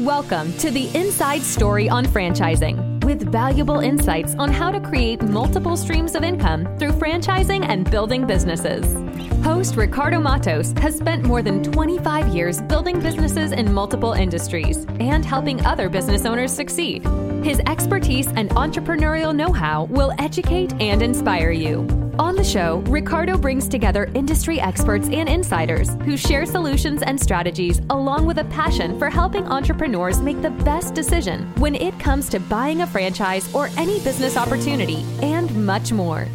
Welcome to the Inside Story on Franchising with valuable insights on how to create multiple streams of income through franchising and building businesses. Host Ricardo Matos has spent more than 25 years building businesses in multiple industries and helping other business owners succeed. His expertise and entrepreneurial know how will educate and inspire you. On the show, Ricardo brings together industry experts and insiders who share solutions and strategies along with a passion for helping entrepreneurs make the best decision when it comes to buying a franchise or any business opportunity and much more.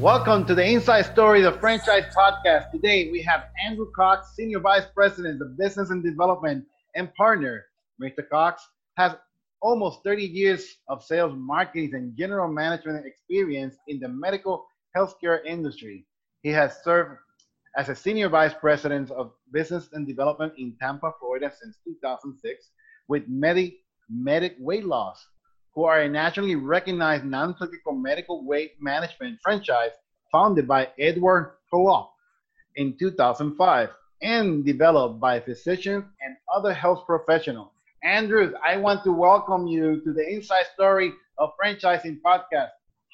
Welcome to the Inside Story, the Franchise Podcast. Today we have Andrew Cox, Senior Vice President of Business and Development and partner. Mr. Cox has almost 30 years of sales, marketing, and general management experience in the medical healthcare industry. He has served as a senior vice president of business and development in Tampa, Florida since 2006 with Medi- Medic Weight Loss, who are a nationally recognized non-surgical medical weight management franchise founded by Edward Koloff in 2005 and developed by physicians and other health professionals. Andrews, I want to welcome you to the Inside Story of Franchising podcast.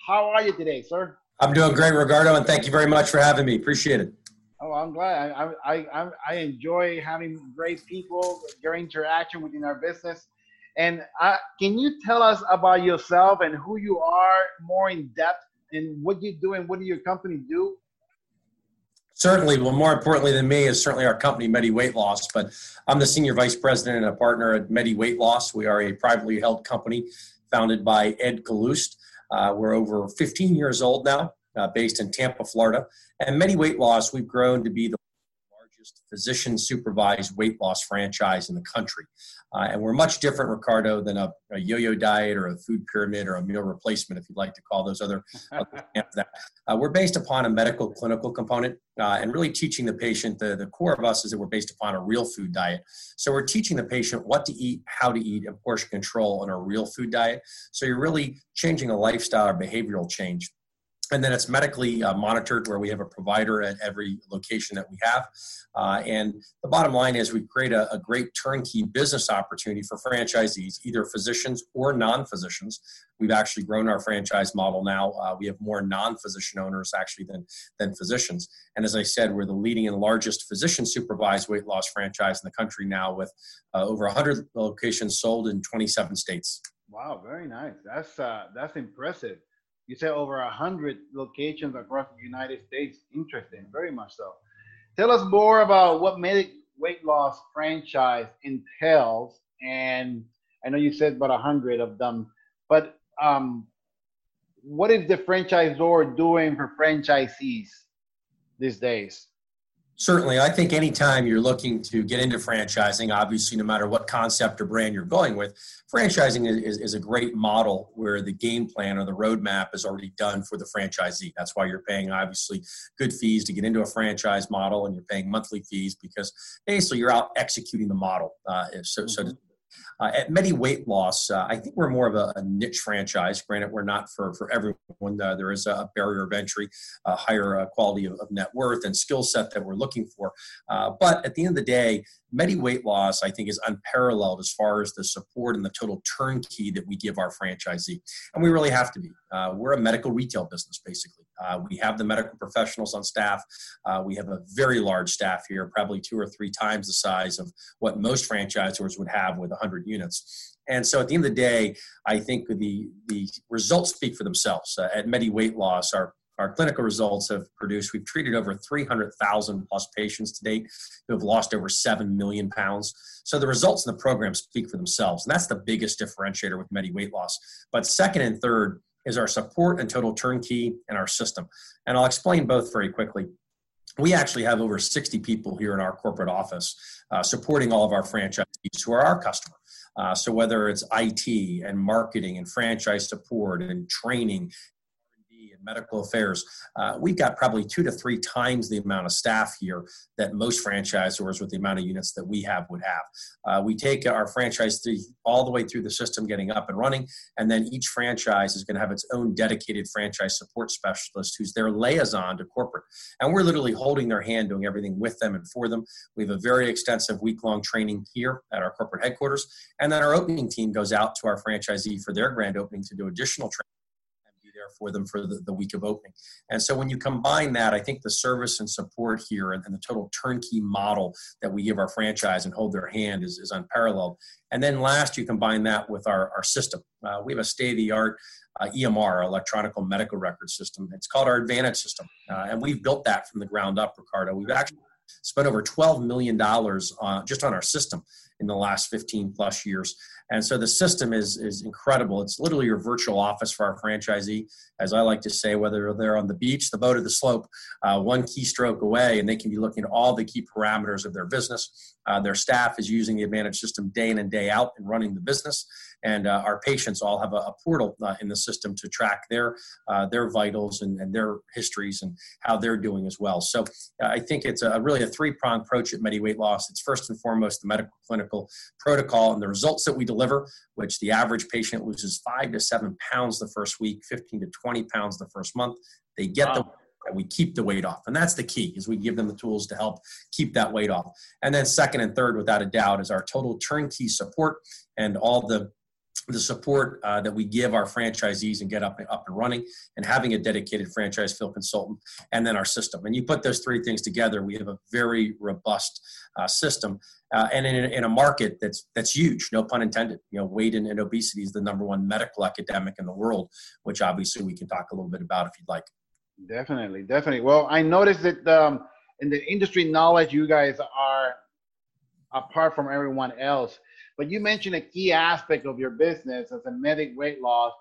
How are you today, sir? I'm doing great, Ricardo, and thank you very much for having me. Appreciate it. Oh, I'm glad. I, I, I, I enjoy having great people, your interaction within our business. And uh, can you tell us about yourself and who you are more in depth and what you do and what do your company do? Certainly. Well, more importantly than me is certainly our company, Medi Weight Loss. But I'm the senior vice president and a partner at Medi Weight Loss. We are a privately held company founded by Ed Kaloust. Uh, we're over 15 years old now, uh, based in Tampa, Florida. And Medi Weight Loss, we've grown to be the largest physician supervised weight loss franchise in the country. Uh, and we're much different, Ricardo, than a, a yo yo diet or a food pyramid or a meal replacement, if you'd like to call those other. Uh, we're based upon a medical clinical component uh, and really teaching the patient the, the core of us is that we're based upon a real food diet. So we're teaching the patient what to eat, how to eat, and portion control on a real food diet. So you're really changing a lifestyle or behavioral change and then it's medically uh, monitored where we have a provider at every location that we have. Uh, and the bottom line is we create a, a, great turnkey business opportunity for franchisees either physicians or non-physicians. We've actually grown our franchise model now. Uh, we have more non-physician owners actually than, than physicians. And as i said we're the leading and largest physician supervised weight loss franchise in the country now with uh, over 100 locations sold in 27 states. Wow very nice. That's uh, that's impressive you said over a hundred locations across the United States. Interesting, very much so. Tell us more about what Medic Weight Loss franchise entails, and I know you said about a hundred of them, but um, what is the franchisor doing for franchisees these days? Certainly, I think anytime you're looking to get into franchising, obviously, no matter what concept or brand you're going with, franchising is, is, a great model where the game plan or the roadmap is already done for the franchisee. That's why you're paying, obviously, good fees to get into a franchise model and you're paying monthly fees because basically you're out executing the model. Uh, so, mm-hmm. so to uh, at Medi Weight Loss, uh, I think we're more of a, a, niche franchise. Granted, we're not for, for everyone. Uh, there is a barrier of entry, a higher uh, quality of, of, net worth and skill set that we're looking for. Uh, but at the end of the day, Medi Weight Loss, I think, is unparalleled as far as the support and the total turnkey that we give our franchisee. And we really have to be. Uh, we're a medical retail business, basically. Uh, we have the medical professionals on staff. Uh, we have a very large staff here, probably two or three times the size of what most franchisors would have with 100 units. And so at the end of the day, I think the, the results speak for themselves. Uh, at Medi Weight Loss, our our clinical results have produced, we've treated over 300,000 plus patients to date who have lost over 7 million pounds. So the results in the program speak for themselves. And that's the biggest differentiator with Medi Weight Loss. But second and third is our support and total turnkey and our system. And I'll explain both very quickly. We actually have over 60 people here in our corporate office uh, supporting all of our franchisees who are our customer. Uh, so whether it's IT and marketing and franchise support and training and medical affairs. Uh, we've got probably two to three times the amount of staff here that most franchisors with the amount of units that we have would have. Uh, we take our franchise through, all the way through the system getting up and running, and then each franchise is going to have its own dedicated franchise support specialist who's their liaison to corporate. And we're literally holding their hand, doing everything with them and for them. We have a very extensive week long training here at our corporate headquarters. And then our opening team goes out to our franchisee for their grand opening to do additional training there for them for the, the week of opening. And so when you combine that, I think the service and support here and, and the total turnkey model that we give our franchise and hold their hand is, is unparalleled. And then last, you combine that with our, our system. Uh, we have a state of the art uh, EMR, electronic medical record system. It's called our Advantage system. Uh, and we've built that from the ground up, Ricardo. We've actually spent over $12 million uh, just on our system in the last 15 plus years. And so the system is, is incredible. It's literally your virtual office for our franchisee. As I like to say, whether they're on the beach, the boat, or the slope, uh, one keystroke away, and they can be looking at all the key parameters of their business. Uh, their staff is using the Advantage system day in and day out and running the business. And uh, our patients all have a, a portal uh, in the system to track their, uh, their vitals and, and, their histories and how they're doing as well. So uh, I think it's a, really a three pronged approach at Medi Weight Loss. It's first and foremost the medical clinical protocol and the results that we deliver, which the average patient loses five to seven pounds the first week, 15 to 20 pounds the first month. They get wow. the we keep the weight off and that's the key is we give them the tools to help keep that weight off and then second and third without a doubt is our total turnkey support and all the the support uh, that we give our franchisees and get up, and up and running and having a dedicated franchise field consultant and then our system. And you put those three things together we have a very robust uh, system uh, and in, in, a market that's that's huge no pun intended. You know weight and, and, obesity is the number one medical epidemic in the world which obviously we can talk a little bit about if you'd like. Definitely definitely. Well i noticed that um, in the industry knowledge you guys are apart from everyone else but you mentioned a key aspect of your business as a medic weight loss.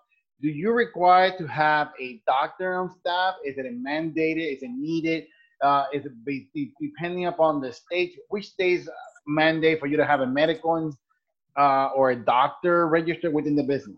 Do you require to have a doctor on staff? Is it mandated? Is it needed? Uh, is it be, depending upon the state? Which states mandate for you to have a medical uh, or a doctor registered within the business?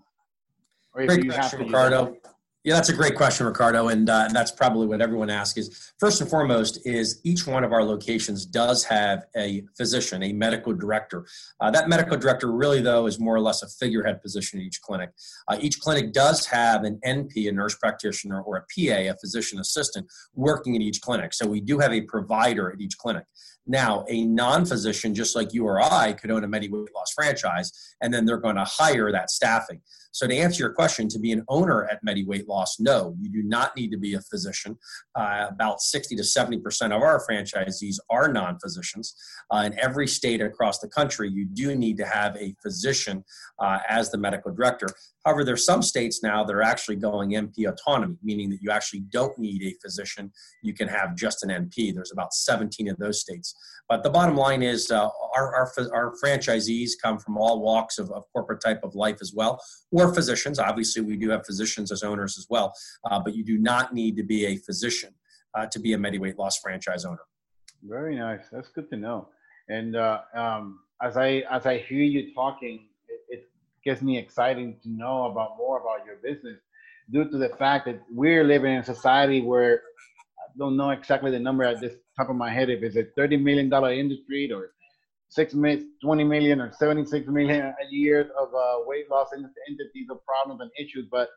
Or Great question, Ricardo. Yeah, that's a great question, Ricardo, and, uh, that's probably what everyone asks. Is first and foremost is each one of our locations does have a physician, a medical director. Uh, that medical director really, though, is more or less a figurehead position in each clinic. Uh, each clinic does have an NP, a nurse practitioner, or a PA, a physician assistant, working at each clinic. So we do have a provider at each clinic. Now, a non physician, just like you or I, could own a Medi Weight Loss franchise, and then they're going to hire that staffing. So, to answer your question, to be an owner at Medi Weight Loss, no, you do not need to be a physician. Uh, about 60 to 70% of our franchisees are non physicians. Uh, in every state across the country, you do need to have a physician uh, as the medical director. However, there's some states now that are actually going NP autonomy, meaning that you actually don't need a physician. You can have just an NP. There's about 17 of those states. But the bottom line is uh, our, our, our, franchisees come from all walks of, of, corporate type of life as well, or physicians. Obviously, we do have physicians as owners as well, uh, but you do not need to be a physician uh, to be a Medi Weight Loss franchise owner. Very nice. That's good to know. And uh, um, as I as I hear you talking, it, it gets me excited to know about more about your business, due to the fact that we're living in a society where don't know exactly the number at this top of my head if it's a thirty million dollar industry or six 20 million or 76 million a year of uh, weight loss entities of problems and issues. But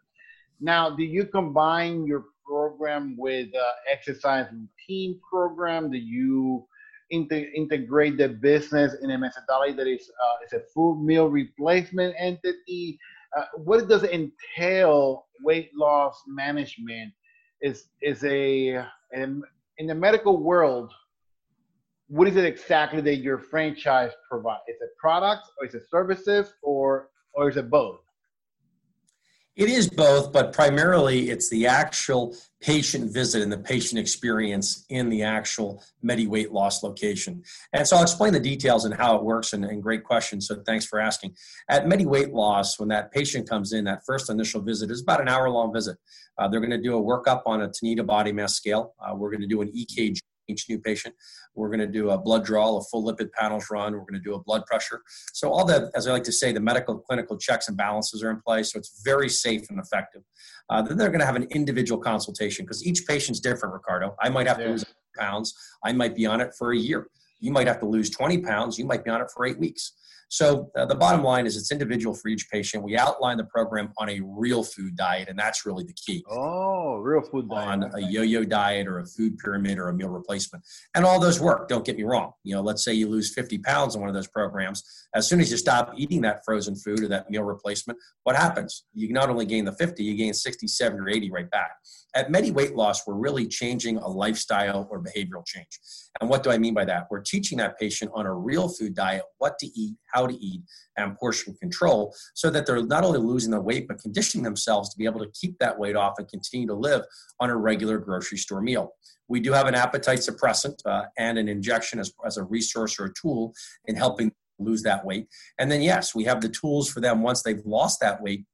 now, do you combine your program with uh, exercise routine program? Do you inter- integrate the business in a methodology that is uh, is a full meal replacement entity? Uh, what does it entail? Weight loss management is is a, a in the medical world, what is it exactly that your franchise provides? Is it products or is it services or or is it both? It is both, but primarily it's the actual patient visit and the patient experience in the actual Medi weight loss location. And so I'll explain the details and how it works and, and great question. So thanks for asking. At Medi weight loss, when that patient comes in, that first initial visit is about an hour long visit. Uh, they're going to do a workup on a Tanita body mass scale. Uh, we're going to do an EKG each new patient. We're going to do a blood draw, a full lipid panels run. We're going to do a blood pressure. So all the, as I like to say, the medical clinical checks and balances are in place. So it's very safe and effective. Uh, then they're going to have an individual consultation because each patient's different, Ricardo. I might have yeah. to lose pounds. I might be on it for a year. You might have to lose 20 pounds. You might be on it for eight weeks. So uh, the bottom line is it's individual for each patient. We outline the program on a real food diet, and that's really the key. Oh, real food diet. On a yo-yo diet or a food pyramid or a meal replacement. And all those work, don't get me wrong. You know, let's say you lose 50 pounds in one of those programs. As soon as you stop eating that frozen food or that meal replacement, what happens? You not only gain the 50, you gain 67 or 80 right back. At Medi Weight Loss, we're really changing a lifestyle or behavioral change. And what do I mean by that? We're teaching that patient on a real food diet what to eat, how to eat, and portion control so that they're not only losing the weight, but conditioning themselves to be able to keep that weight off and continue to live on a regular grocery store meal. We do have an appetite suppressant uh, and an injection as, as a resource or a tool in helping lose that weight. And then, yes, we have the tools for them once they've lost that weight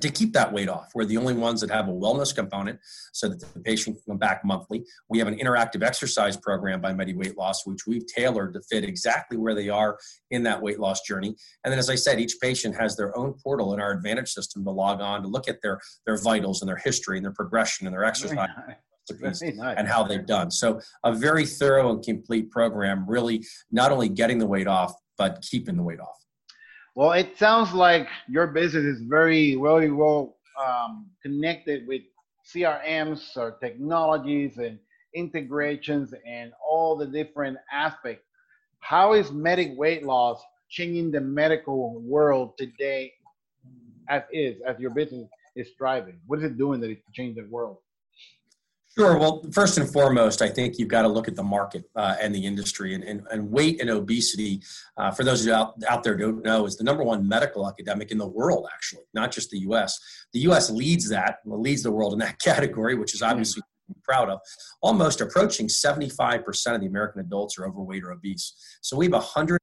to keep that weight off. We're the only ones that have a wellness component so that the patient can come back monthly. We have an interactive exercise program by Medi Weight Loss, which we've tailored to fit exactly where they are in that weight loss journey. And then, as I said, each patient has their own portal in our Advantage system to log on to look at their, their vitals and their history and their progression and their exercise. Nice. and how they've done. So, a very thorough and complete program, really not only getting the weight off, but keeping the weight off. Well, it sounds like your business is very, well um, connected with CRMs or technologies and integrations and all the different aspects. How is medic Weight Loss changing the medical world today as is, as your business is thriving? What is it doing that it change the world? Sure. Well, first and foremost, I think you've got to look at the market uh, and the industry. And, and, and weight and obesity, uh, for those out, out there don't know, is the number one medical academic in the world, actually, not just the U.S. The U.S. leads that, leads the world in that category, which is obviously proud of. Almost approaching 75% of the American adults are overweight or obese. So we have 100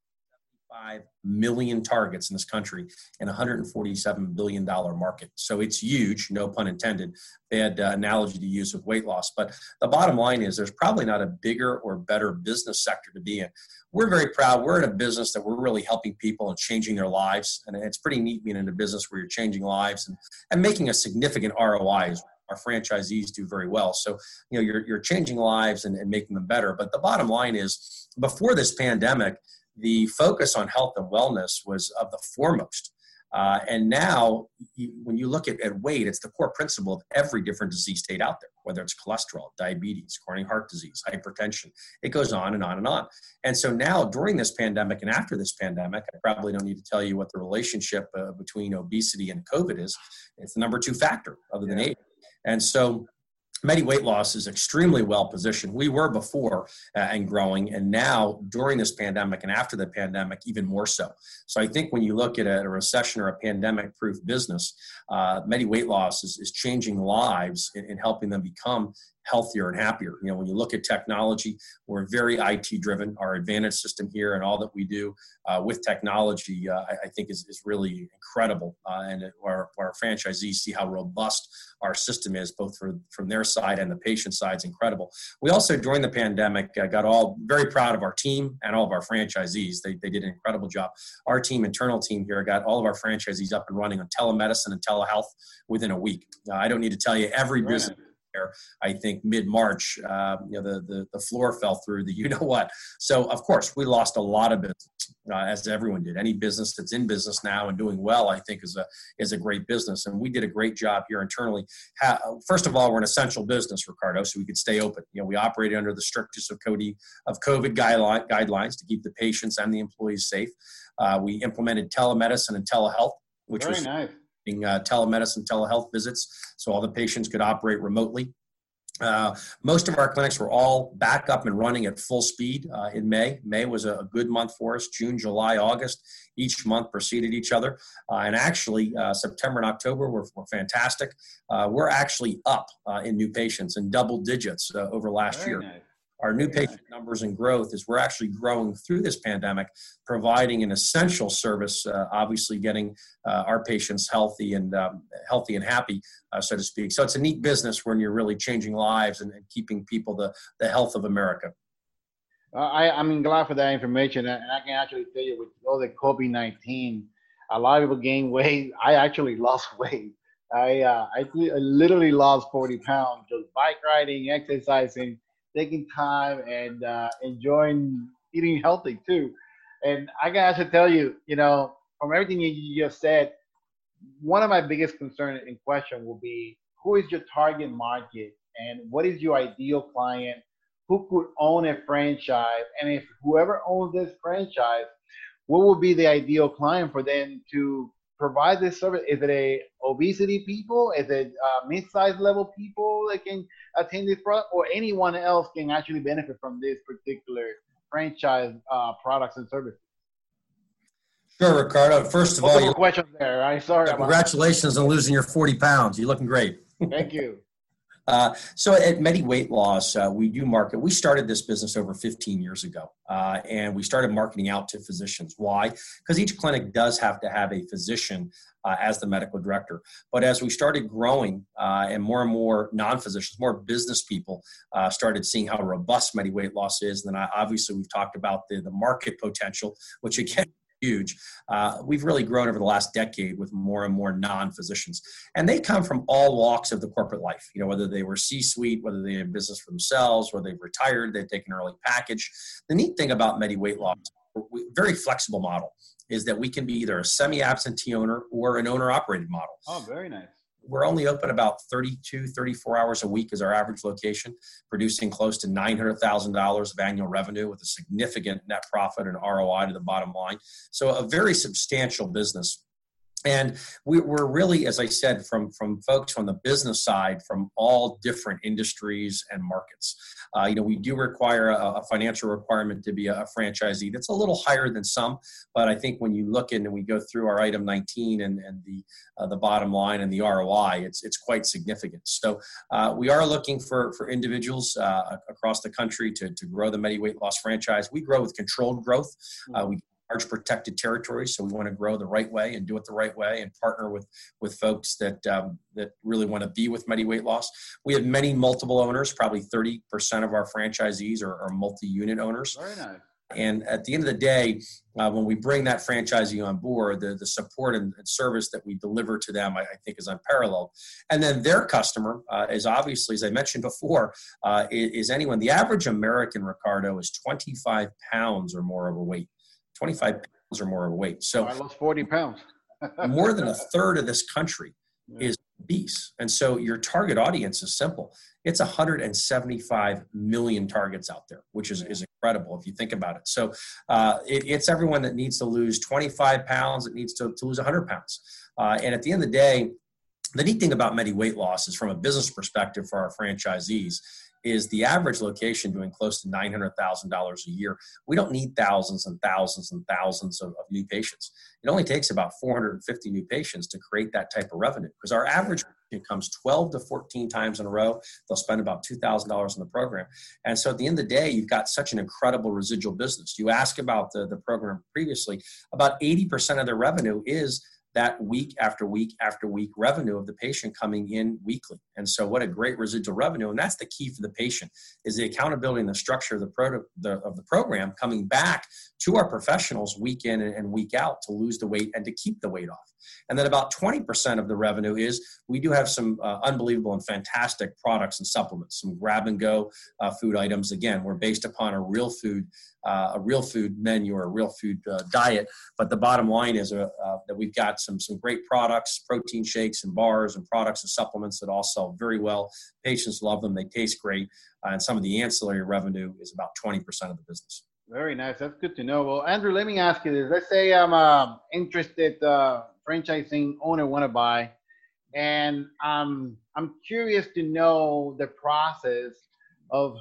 5 million targets in this country and $147 billion market. So it's huge, no pun intended. Bad uh, analogy to use with weight loss. But the bottom line is there's probably not a bigger or better business sector to be in. We're very proud. We're in a business that we're really helping people and changing their lives. And it's pretty neat being in a business where you're changing lives and, and making a significant ROI our franchisees do very well. So, you know, you're, you're changing lives and, and making them better. But the bottom line is before this pandemic, the focus on health and wellness was of the foremost. Uh, and now, you, when you look at, at weight, it's the core principle of every different disease state out there, whether it's cholesterol, diabetes, coronary heart disease, hypertension. It goes on and on and on. And so now, during this pandemic and after this pandemic, I probably don't need to tell you what the relationship uh, between obesity and COVID is. It's the number two factor, other than age. And so, Medi Weight Loss is extremely well positioned. We were before uh, and growing, and now during this pandemic and after the pandemic, even more so. So I think when you look at a, a recession or a pandemic proof business, uh, Medi Weight Loss is, is changing lives and helping them become healthier and happier. You know, when you look at technology, we're very IT driven. Our advantage system here and all that we do uh, with technology, uh, I, I, think is, is really incredible. Uh, and our, our franchisees see how robust our system is, both for, from their side and the patient side is incredible. We also, during the pandemic, uh, got all very proud of our team and all of our franchisees. They, they did an incredible job. Our team, internal team here, got all of our franchisees up and running on telemedicine and telehealth within a week. I don't need to tell you every business there. I think mid March, uh, you know, the, the, the floor fell through the you know what. So of course we lost a lot of business, uh, as everyone did. Any business that's in business now and doing well, I think, is a is a great business. And we did a great job here internally. first of all, we're an essential business, Ricardo, so we could stay open. You know, we operated under the strictest of COVID of COVID guideline, guidelines to keep the patients and the employees safe. Uh, we implemented telemedicine and telehealth, which was Very was nice uh, telemedicine, telehealth visits, so all the patients could operate remotely. Uh, most of our clinics were all back up and running at full speed uh, in May. May was a, good month for us. June, July, August, each month preceded each other. Uh, and actually, uh, September and October were, were fantastic. Uh, we're actually up uh, in new patients in double digits over last Very year. Nice our new patient numbers and growth is we're actually growing through this pandemic, providing an essential service, uh, obviously getting uh, our patients healthy and um, healthy and happy, uh, so to speak. So it's a neat business when you're really changing lives and, and, keeping people the, the health of America. I, I'm glad for that information, and I can actually tell you with all the COVID nineteen, a lot of people gain weight. I actually lost weight. I uh, I, I literally lost forty pounds just bike riding, exercising, taking time, and uh, enjoying eating healthy too. And I can actually tell you, you know, from everything you, just said, one of my biggest concerns in question will be who is your target market? And what is your ideal client? Who could own a franchise? And if whoever owns this franchise what would be the ideal client for them to provide this service is it a obesity people is it uh, mid-sized level people that can attend this product or anyone else can actually benefit from this particular franchise uh, products and services Sure, Ricardo. First of all, you question there. I sorry. Congratulations on losing your 40 pounds. You're looking great. Thank you. Uh, so at Medi Weight Loss, uh, we do market. We started this business over 15 years ago, uh, and we started marketing out to physicians. Why? Because each clinic does have to have a physician uh, as the medical director. But as we started growing, uh, and more and more non-physicians, more business people uh, started seeing how robust Medi Weight Loss is, then I, obviously we've talked about the the market potential, which again huge. Uh, we've really grown over the last decade with more and more non-physicians, and they come from all walks of the corporate life. You know, whether they were C-suite, whether they in business for themselves, whether they've retired, they've taken an early package. The neat thing about Medi Weight Loss, very flexible model, is that we can be either a semi-absentee owner or an owner-operated model. Oh, very nice we're only open about 32, 34 hours a week is our average location, producing close to $900,000 of annual revenue with a significant net profit and ROI to the bottom line. So a very substantial business and we, are really as i said from from folks on the business side from all different industries and markets. Uh, you know we do require a, a, financial requirement to be a, franchisee that's a little higher than some but i think when you look in and we go through our item 19 and, and the uh, the bottom line and the roi it's it's quite significant. So uh, we are looking for for individuals uh, across the country to, to grow the medi weight loss franchise. We grow with controlled growth. Uh, we large protected territories, so we want to grow the right way and do it the right way, and partner with with folks that um, that really want to be with Medi Weight Loss. We have many multiple owners. Probably thirty percent of our franchisees are, are multi-unit owners. Very nice. And at the end of the day, uh, when we bring that franchisee on board, the, the support and, and service that we deliver to them, I, I, think, is unparalleled. And then their customer uh, is obviously, as I mentioned before, uh, is, is anyone. The average American, Ricardo, is 25 pounds or more overweight. 25 pounds or more of weight. So I lost 40 pounds. more than a third of this country yeah. is obese. And so your target audience is simple. It's 175 million targets out there, which is, is incredible if you think about it. So uh, it, it's everyone that needs to lose 25 pounds, that needs to, to lose 100 pounds. Uh, and at the end of the day, the neat thing about Medi weight loss is from a business perspective for our franchisees is the average location doing close to $900,000 a year. We don't need thousands and thousands and thousands of, of, new patients. It only takes about 450 new patients to create that type of revenue because our average comes 12 to 14 times in a row. They'll spend about $2,000 in the program. And so at the end of the day, you've got such an incredible residual business. You ask about the, the program previously, about 80% of their revenue is that week after week after week revenue of the patient coming in weekly. And so, what a great residual revenue! And that's the key for the patient is the accountability and the structure of the, pro- the of the program coming back to our professionals week in and week out to lose the weight and to keep the weight off. And then about 20% of the revenue is we do have some uh, unbelievable and fantastic products and supplements, some grab and go uh, food items. Again, we're based upon a real food, uh, a real food menu or a real food uh, diet. But the bottom line is uh, uh, that we've got some some great products, protein shakes and bars and products and supplements that all sell very well. Patients love them; they taste great, and some of the ancillary revenue is about 20% of the business. Very nice. That's good to know. Well, Andrew, let me ask you this. Let's say I'm uh, interested uh, franchising owner want to buy, and um, I'm curious to know the process of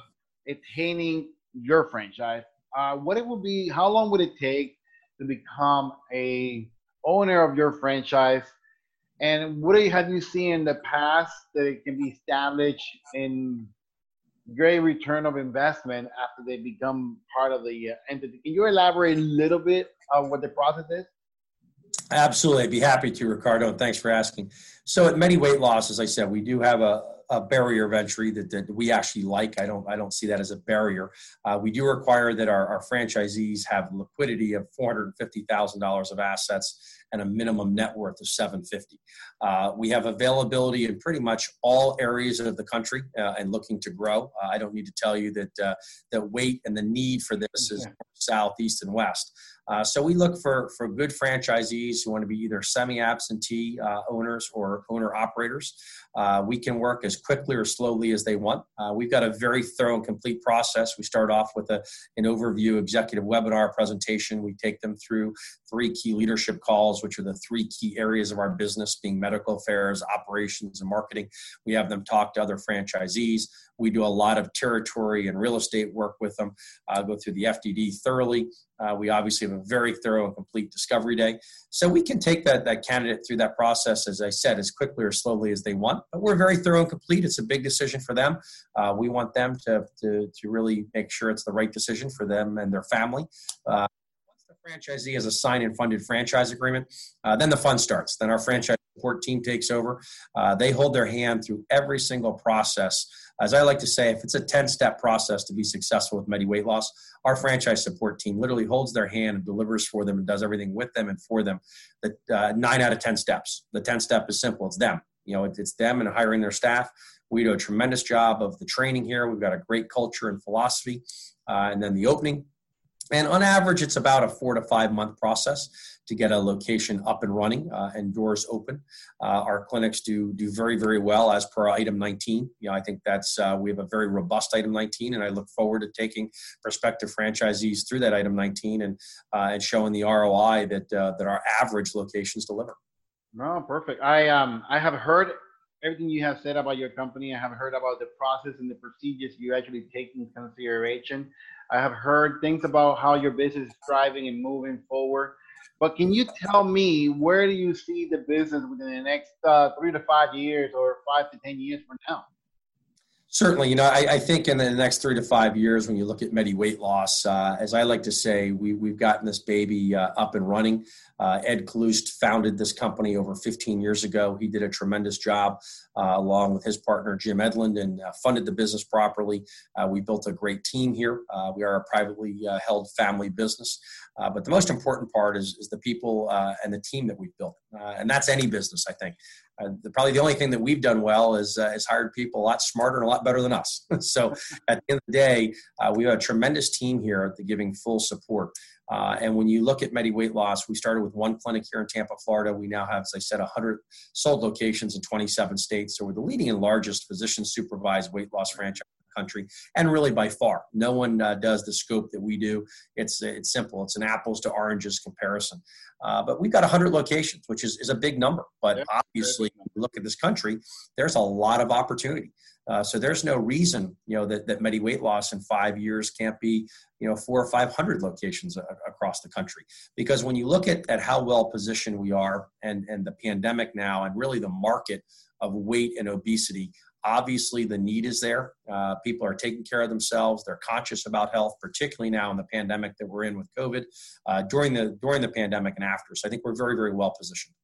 attaining your franchise. Uh, what it would be? How long would it take to become a owner of your franchise? And what have you seen in the past that it can be established in great return of investment after they become part of the uh, entity. Can you elaborate a little bit on what the process is? Absolutely, I'd be happy to, Ricardo. And thanks for asking. So, at Medi Weight Loss, as I said, we do have a a barrier of entry that, that we actually like. I don't I don't see that as a barrier. Uh, we do require that our, our franchisees have liquidity of four hundred fifty thousand dollars of assets and a minimum net worth of 750. Uh, we have availability in pretty much all areas of the country uh, and looking to grow. Uh, I don't need to tell you that uh, the weight and the need for this is south, east, and west. Uh, so we look for for good franchisees who want to be either semi-absentee uh, owners or owner operators. Uh, we can work as quickly or slowly as they want. Uh, we've got a very thorough and complete process. We start off with a, an overview executive webinar presentation. We take them through three key leadership calls, which are the three key areas of our business, being medical affairs, operations, and marketing. We have them talk to other franchisees. We do a lot of territory and real estate work with them, uh, go through the FDD thoroughly. Uh, we obviously have a very thorough and complete discovery day. So we can take that, that candidate through that process, as I said, as quickly or slowly as they want. But we're very thorough and complete. It's a big decision for them. Uh, we want them to, to, to really make sure it's the right decision for them and their family. Uh, franchisee has a signed and funded franchise agreement, uh, then the fun starts. Then our franchise support team takes over. Uh, they hold their hand through every single process as I like to say, if it's a 10 step process to be successful with Medi Weight Loss, our franchise support team literally holds their hand and delivers for them and does everything with them and for them. The uh, nine out of 10 steps. The 10 step is simple it's them. You know, it's them and hiring their staff. We do a tremendous job of the training here. We've got a great culture and philosophy. Uh, and then the opening, and on average, it's about a four to five month process to get a location up and running uh, and doors open. Uh, our clinics do do very very well as per item 19. You know, I think that's uh, we have a very robust item 19, and I look forward to taking prospective franchisees through that item 19 and uh, and showing the ROI that uh, that our average locations deliver. No, perfect. I um I have heard everything you have said about your company. I have heard about the process and the procedures you actually take in consideration. I have heard things about how your business is thriving and moving forward. But can you tell me where do you see the business within the next uh, three to five years or five to 10 years from now? Certainly, you know, I, I, think in the next three to five years, when you look at Medi weight loss, uh, as I like to say, we, we've gotten this baby uh, up and running. Uh, Ed Kaloust founded this company over 15 years ago. He did a tremendous job uh, along with his partner, Jim Edlund, and uh, funded the business properly. Uh, we built a great team here. We are a privately held family business. but the most important part is, is the people and the team that we've built. and that's any business, I think. Uh, the, probably the only thing that we've done well is, uh, is hired people a lot smarter and a lot better than us. so at the end of the day, uh, we have a tremendous team here at the giving full support. Uh, and when you look at Medi Weight Loss, we started with one clinic here in Tampa, Florida. We now have, as I said, 100 sold locations in 27 states. So we're the leading and largest physician supervised weight loss franchise country and really by far. No one uh, does the scope that we do. It's it's simple. It's an apples to oranges comparison. Uh, but we've got 100 locations which is, is a big number. But obviously when you look at this country there's a lot of opportunity uh, so there's no reason, you know, that, that Medi weight loss in five years can't be, you know, four or 500 locations a, across the country. Because when you look at, at how well positioned we are and, and the pandemic now and really the market of weight and obesity, obviously the need is there. Uh, people are taking care of themselves. They're conscious about health, particularly now in the pandemic that we're in with COVID, uh, during the during the pandemic and after. So I think we're very very well positioned.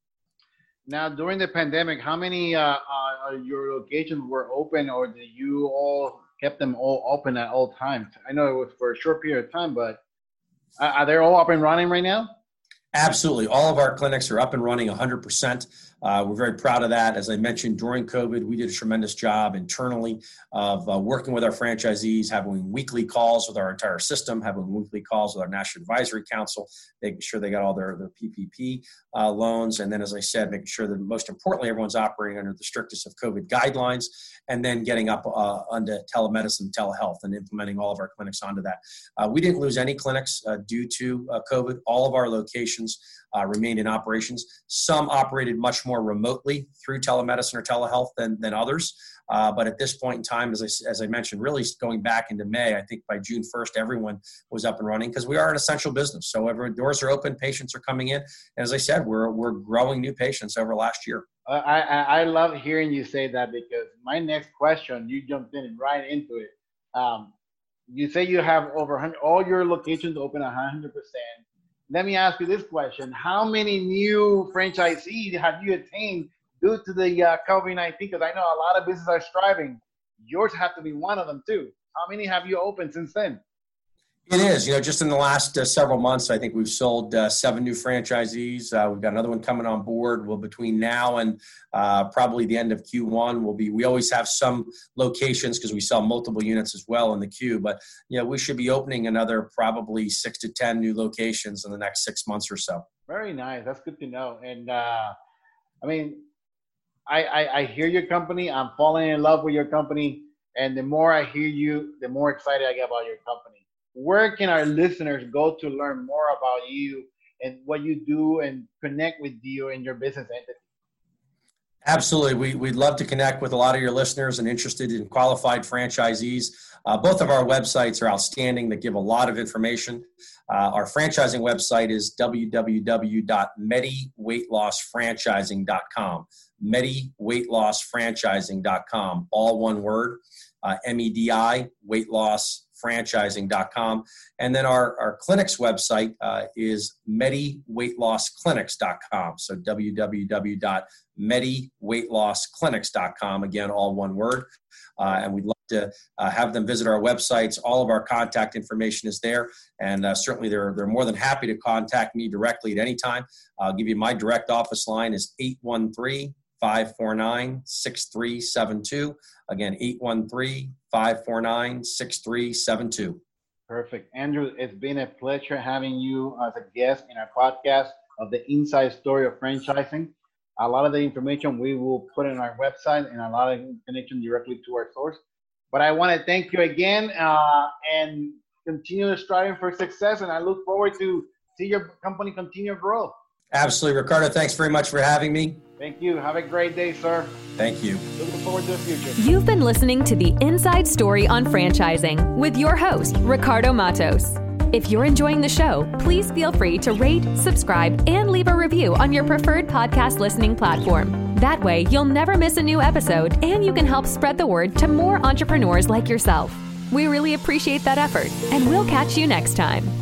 Now, during the pandemic, how many uh, uh, your locations were open, or did you all kept them all open at all times? I know it was for a short period of time, but are they all up and running right now? Absolutely. All of our clinics are up and running 100%. Uh, we're very proud of that. As I mentioned, during COVID, we did a tremendous job internally of uh, working with our franchisees, having weekly calls with our entire system, having weekly calls with our National Advisory Council, making sure they got all their, their PPP uh, loans. And then, as I said, making sure that most importantly, everyone's operating under the strictest of COVID guidelines, and then getting up uh, onto telemedicine, telehealth, and implementing all of our clinics onto that. Uh, we didn't lose any clinics uh, due to COVID. All of our locations remained in operations. Some operated much more remotely through telemedicine or telehealth than, than others. Uh, but at this point in time, as I, as I mentioned, really going back into May, I think by June 1st, everyone was up and running because we are an essential business. So every, doors are open, patients are coming in. And as I said, we're, we're growing new patients over last year. I, I, I love hearing you say that because my next question, you jumped in right into it. Um, you say you have over 100, all your locations open 100% let me ask you this question: How many new franchisees have you attained due to the uh, COVID 19, because I know a lot of businesses are striving, yours have to be one of them too. How many have you opened since then? It is. You know, just in the last uh, several months, I think we've sold uh, seven new franchisees. Uh, we've got another one coming on board. Well, between now and uh, probably the end of Q1, we'll be. We always have some locations because we sell multiple units as well in the queue. But you know, we should be opening another probably six to ten new locations in the next six months or so. Very nice. That's good to know. And uh, I mean, I, I I hear your company. I'm falling in love with your company. And the more I hear you, the more excited I get about your company where can our listeners go to learn more about you and what you do and connect with you and your business entity? Absolutely. We, we'd love to connect with a lot of your listeners and interested in qualified franchisees. Uh, both of our websites are outstanding that give a lot of information. Uh, our franchising website is www.mediweightlossfranchising.com. Mediweightlossfranchising.com, all one word. Uh, M-E-D-I, weight loss franchising.com. And then our, our clinics website uh, is mediweightlossclinics.com. So www.mediweightlossclinics.com. Again, all one word. Uh, and we'd love to uh, have them visit our websites. All of our contact information is there. And uh, certainly they're, they're more than happy to contact me directly at any time. I'll give you my direct office line is 813 549 6372. Again, 813 549 6372. Perfect. Andrew, it's been a pleasure having you as a guest in our podcast of the inside story of franchising. A lot of the information we will put in our website and a lot of connection directly to our source. But I want to thank you again uh, and continue striving for success. And I look forward to see your company continue growth. Absolutely. Ricardo, thanks very much for having me. Thank you. Have a great day, sir. Thank you. Looking forward to the future. You've been listening to the Inside Story on Franchising with your host, Ricardo Matos. If you're enjoying the show, please feel free to rate, subscribe, and leave a review on your preferred podcast listening platform. That way, you'll never miss a new episode and you can help spread the word to more entrepreneurs like yourself. We really appreciate that effort, and we'll catch you next time.